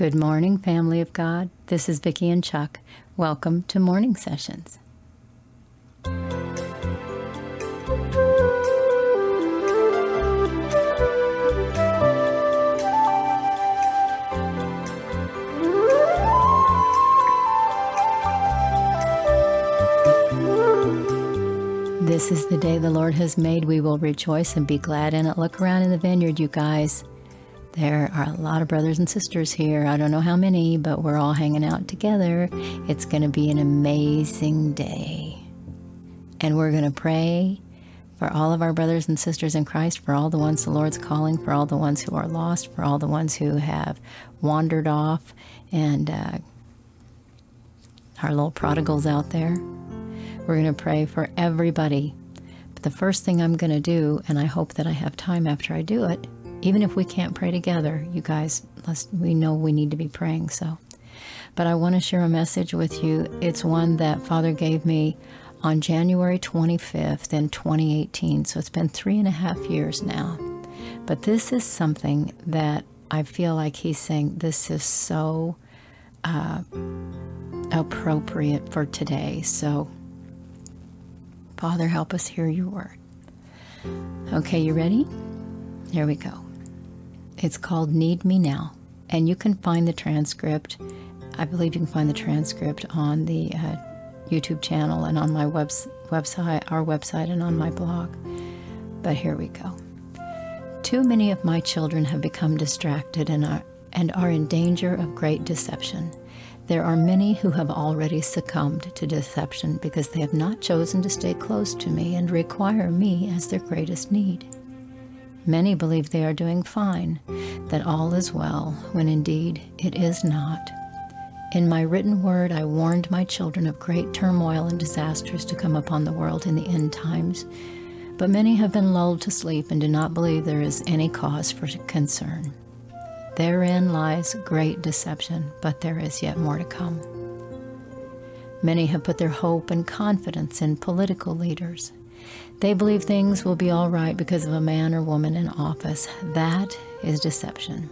Good morning, family of God. This is Vicki and Chuck. Welcome to Morning Sessions. This is the day the Lord has made. We will rejoice and be glad in it. Look around in the vineyard, you guys. There are a lot of brothers and sisters here. I don't know how many, but we're all hanging out together. It's going to be an amazing day. And we're going to pray for all of our brothers and sisters in Christ, for all the ones the Lord's calling, for all the ones who are lost, for all the ones who have wandered off, and uh, our little prodigals out there. We're going to pray for everybody. But the first thing I'm going to do, and I hope that I have time after I do it, even if we can't pray together, you guys, we know we need to be praying. So, but I want to share a message with you. It's one that Father gave me on January 25th in 2018. So it's been three and a half years now. But this is something that I feel like he's saying this is so uh, appropriate for today. So, Father, help us hear your word. Okay, you ready? Here we go. It's called Need Me Now. And you can find the transcript. I believe you can find the transcript on the uh, YouTube channel and on my webs- website, our website, and on my blog. But here we go. Too many of my children have become distracted and are, and are in danger of great deception. There are many who have already succumbed to deception because they have not chosen to stay close to me and require me as their greatest need. Many believe they are doing fine, that all is well, when indeed it is not. In my written word, I warned my children of great turmoil and disasters to come upon the world in the end times. But many have been lulled to sleep and do not believe there is any cause for concern. Therein lies great deception, but there is yet more to come. Many have put their hope and confidence in political leaders they believe things will be all right because of a man or woman in office. That is deception.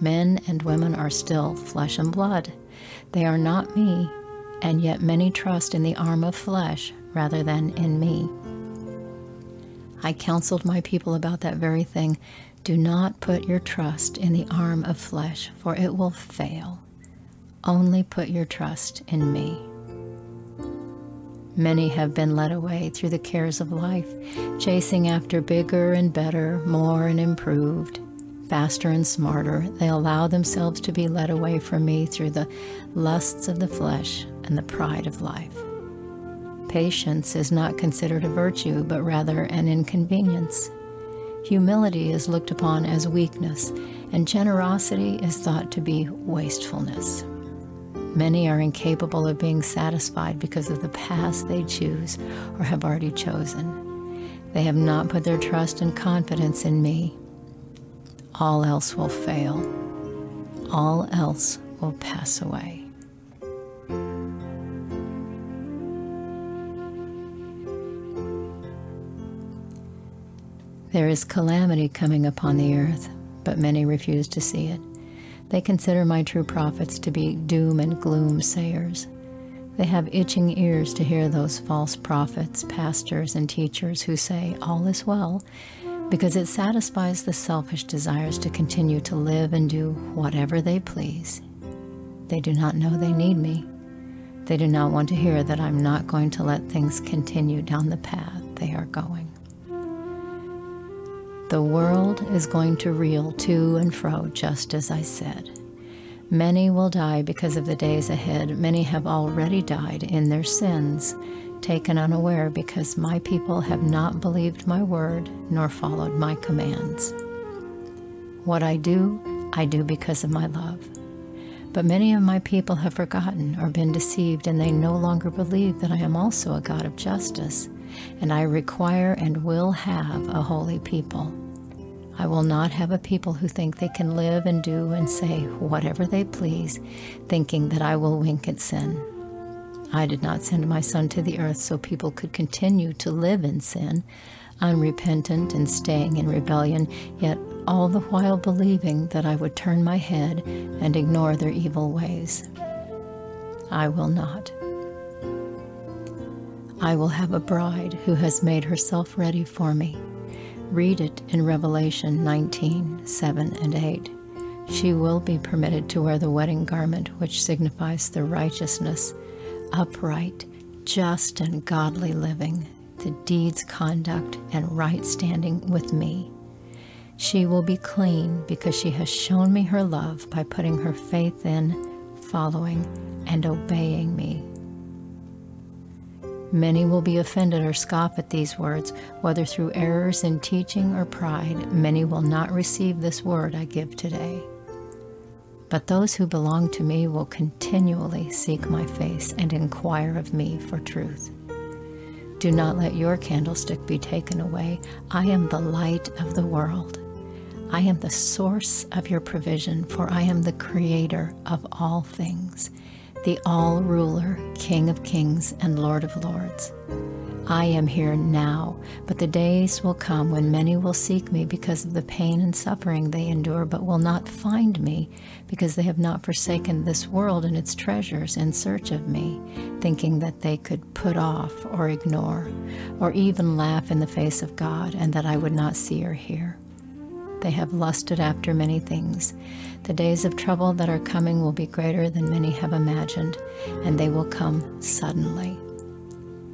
Men and women are still flesh and blood. They are not me, and yet many trust in the arm of flesh rather than in me. I counseled my people about that very thing. Do not put your trust in the arm of flesh, for it will fail. Only put your trust in me. Many have been led away through the cares of life, chasing after bigger and better, more and improved, faster and smarter. They allow themselves to be led away from me through the lusts of the flesh and the pride of life. Patience is not considered a virtue, but rather an inconvenience. Humility is looked upon as weakness, and generosity is thought to be wastefulness. Many are incapable of being satisfied because of the paths they choose or have already chosen. They have not put their trust and confidence in me. All else will fail. All else will pass away. There is calamity coming upon the earth, but many refuse to see it. They consider my true prophets to be doom and gloom sayers. They have itching ears to hear those false prophets, pastors, and teachers who say, All is well, because it satisfies the selfish desires to continue to live and do whatever they please. They do not know they need me. They do not want to hear that I'm not going to let things continue down the path they are going. The world is going to reel to and fro, just as I said. Many will die because of the days ahead. Many have already died in their sins, taken unaware because my people have not believed my word nor followed my commands. What I do, I do because of my love. But many of my people have forgotten or been deceived, and they no longer believe that I am also a God of justice and I require and will have a holy people. I will not have a people who think they can live and do and say whatever they please, thinking that I will wink at sin. I did not send my Son to the earth so people could continue to live in sin. unrepentant and staying in rebellion, yet all the while believing that I would turn my head and ignore their evil ways. I will not. I will have a bride who has made herself ready for me. Read it in Revelation 19 7 and 8. She will be permitted to wear the wedding garment, which signifies the righteousness, upright, just, and godly living, the deeds, conduct, and right standing with me. She will be clean because she has shown me her love by putting her faith in, following, and obeying me. Many will be offended or scoff at these words, whether through errors in teaching or pride. Many will not receive this word I give today. But those who belong to me will continually seek my face and inquire of me for truth. Do not let your candlestick be taken away. I am the light of the world. I am the source of your provision, for I am the creator of all things the all ruler, King of kings, and Lord of lords. I am here now, but the days will come when many will seek me because of the pain and suffering they endure, but will not find me because they have not forsaken this world and its treasures in search of me, thinking that they could put off or ignore, or even laugh in the face of God, and that I would not see or hear. They have lusted after many things. The days of trouble that are coming will be greater than many have imagined, and they will come suddenly.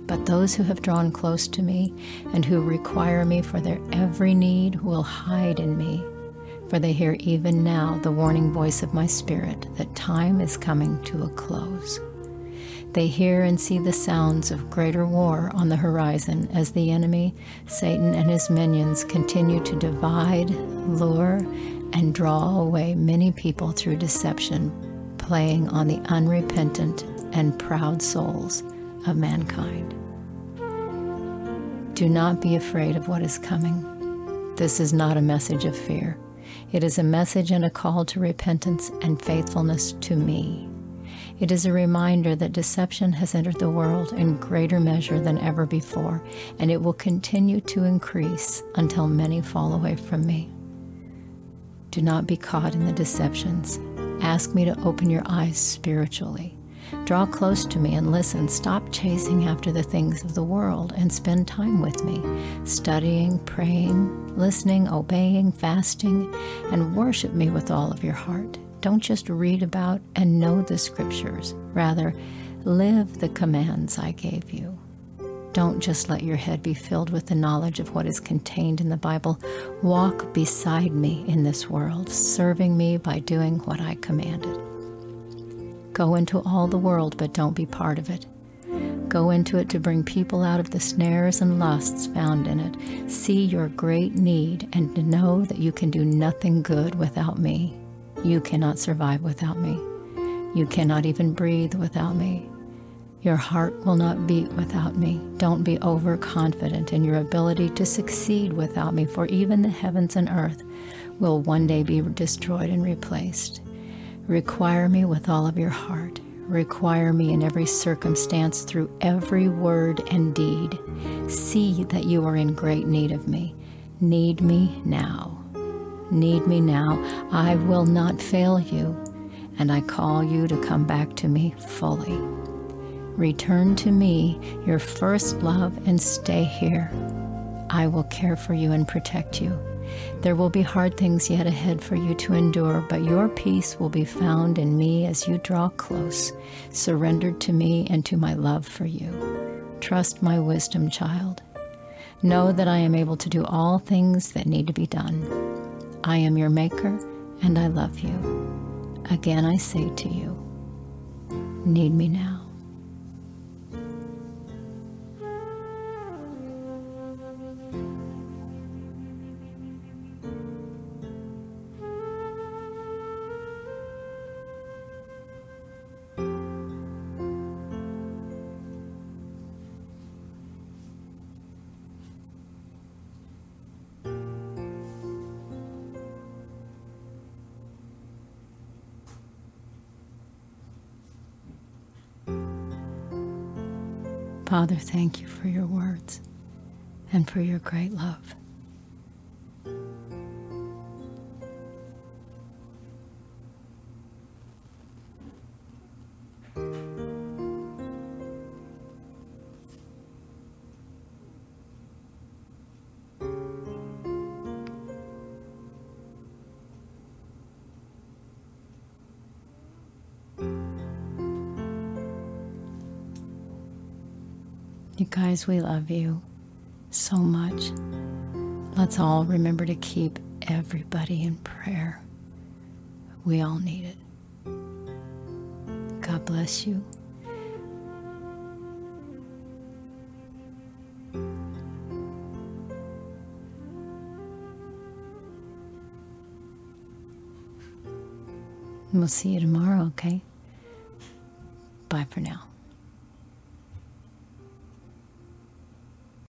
But those who have drawn close to me and who require me for their every need will hide in me, for they hear even now the warning voice of my spirit that time is coming to a close. They hear and see the sounds of greater war on the horizon as the enemy, Satan, and his minions continue to divide, lure, and draw away many people through deception, playing on the unrepentant and proud souls of mankind. Do not be afraid of what is coming. This is not a message of fear. It is a message and a call to repentance and faithfulness to me. It is a reminder that deception has entered the world in greater measure than ever before, and it will continue to increase until many fall away from me. Do not be caught in the deceptions. Ask me to open your eyes spiritually. Draw close to me and listen. Stop chasing after the things of the world and spend time with me, studying, praying, listening, obeying, fasting, and worship me with all of your heart. Don't just read about and know the scriptures. Rather, live the commands I gave you. Don't just let your head be filled with the knowledge of what is contained in the Bible. Walk beside me in this world, serving me by doing what I commanded. Go into all the world, but don't be part of it. Go into it to bring people out of the snares and lusts found in it. See your great need and know that you can do nothing good without me. You cannot survive without me. You cannot even breathe without me. Your heart will not beat without me. Don't be overconfident in your ability to succeed without me, for even the heavens and earth will one day be destroyed and replaced. Require me with all of your heart. Require me in every circumstance through every word and deed. See that you are in great need of me. Need me now need me now, I will not fail you, and I call you to come back to me fully. Return to me your first love and stay here. I will care for you and protect you. There will be hard things yet ahead for you to endure, but your peace will be found in me as you draw close, surrendered to me and to my love for you. Trust my wisdom, child. Know that I am able to do all things that need to be done. I am your maker and I love you. Again, I say to you, need me now. Father, thank you for your words. and for your great love. You guys, we love you so much. Let's all remember to keep everybody in prayer. We all need it. God bless you. We'll see you tomorrow, okay? Bye for now.